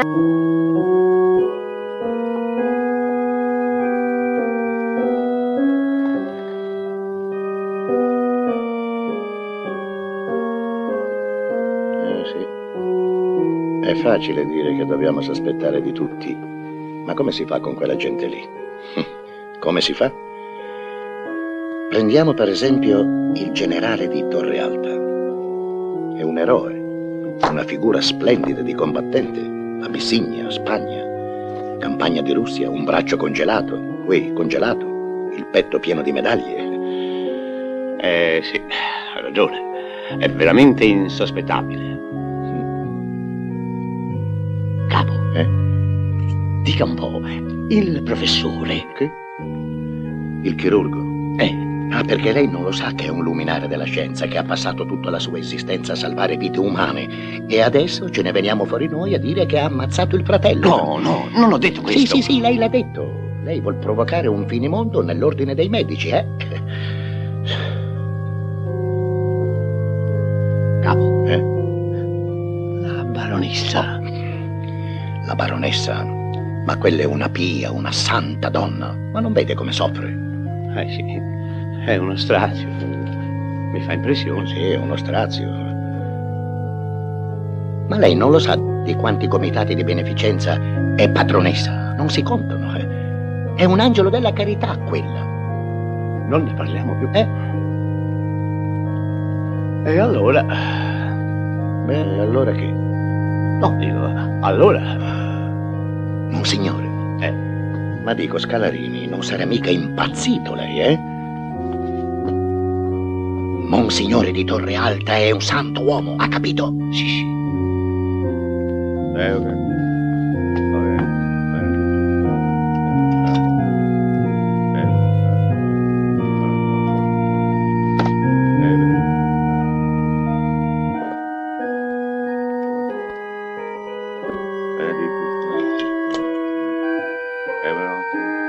Eh. È facile dire che dobbiamo sospettare di tutti, ma come si fa con quella gente lì? Come si fa? Prendiamo per esempio il generale di Torre Alta. È un eroe, una figura splendida di combattente. Abissigna, Spagna, campagna di Russia, un braccio congelato, qui congelato, il petto pieno di medaglie. Eh sì, ha ragione. È veramente insospettabile. Capo, Eh? dica un po', il professore... Che? Il chirurgo. Eh, Ah, perché lei non lo sa che è un luminare della scienza, che ha passato tutta la sua esistenza a salvare vite umane. E adesso ce ne veniamo fuori noi a dire che ha ammazzato il fratello. no, no, non ho detto questo. Sì, sì, sì, lei l'ha detto. Lei vuol provocare un finimondo nell'ordine dei medici, eh? Capo, Eh? la baronessa... La baronessa. Ma quella è una pia, una santa donna. Ma non vede come soffre? Eh sì, è uno strazio. Mi fa impressione. Sì, è uno strazio. Ma lei non lo sa di quanti comitati di beneficenza è padronessa? Non si contano, eh? È un angelo della carità quella. Non ne parliamo più. Eh? E allora... Beh, allora che? No, dico, allora... Monsignore. Eh, Ma dico, Scalarini, non sarà mica impazzito lei, eh? Monsignore di Torre Alta è un santo uomo, ha capito? sì, sì. Eh, ok. Va